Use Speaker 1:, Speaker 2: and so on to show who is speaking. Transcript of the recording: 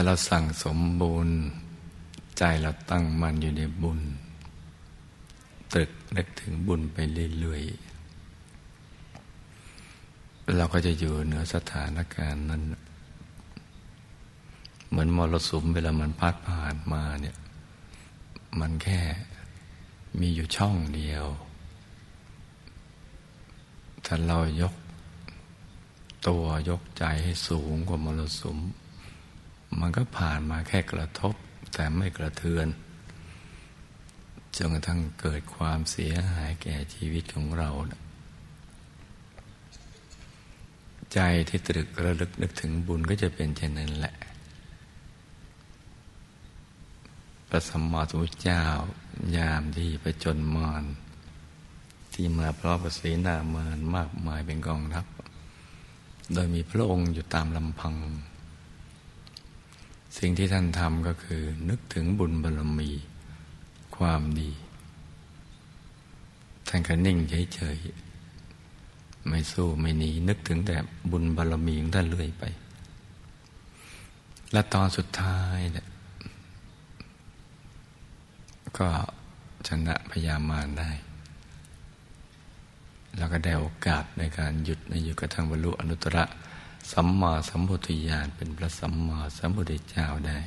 Speaker 1: ถ้าเราสั่งสมบุญใจเราตั้งมั่นอยู่ในบุญตึกนึกถึงบุญไปเรื่อยๆเราก็จะอยู่เหนือสถานการณ์นั้น เหมือนมรสุมเวลามันพัดผ่านมาเนี่ย มันแค่มีอยู่ช่องเดียว ถ้าเรายกตัวยกใจให้สูงกว่ามรสุม มันก็ผ่านมาแค่กระทบแต่ไม่กระเทือน จนกระทั่งเกิดความเสียหายแก่ชีวิตของเรา ใจที่ตรึกระลึกนึกถึงบุญก็จะเป็นเช่นนั้นแหละพระสัมมาสัมพุทธเจ้ายามที่ไปจนมารที่มาเพราะประสีนามารมากมายเป็นกองทัพ โดยมีพระองค์อยู่ตามลำพัง สิ่งที่ท่านทำก็คือนึกถึงบุญบารมีความดี ท่านก็นิ่งเฉยๆไม่สู้ไม่หนี นึกถึงแต่บุญบารมีของท่านเรื่อยไป และตอนสุดท้ายเนี่ยก็ชนะพยามารได้ แล้วก็ได้โอกาสในการหยุดในอยุกระทั่งบรรลุอนุตตร สัมมาสัมพุทธญาณเป็นพระสัมมาสัมพุทธเจ้าได้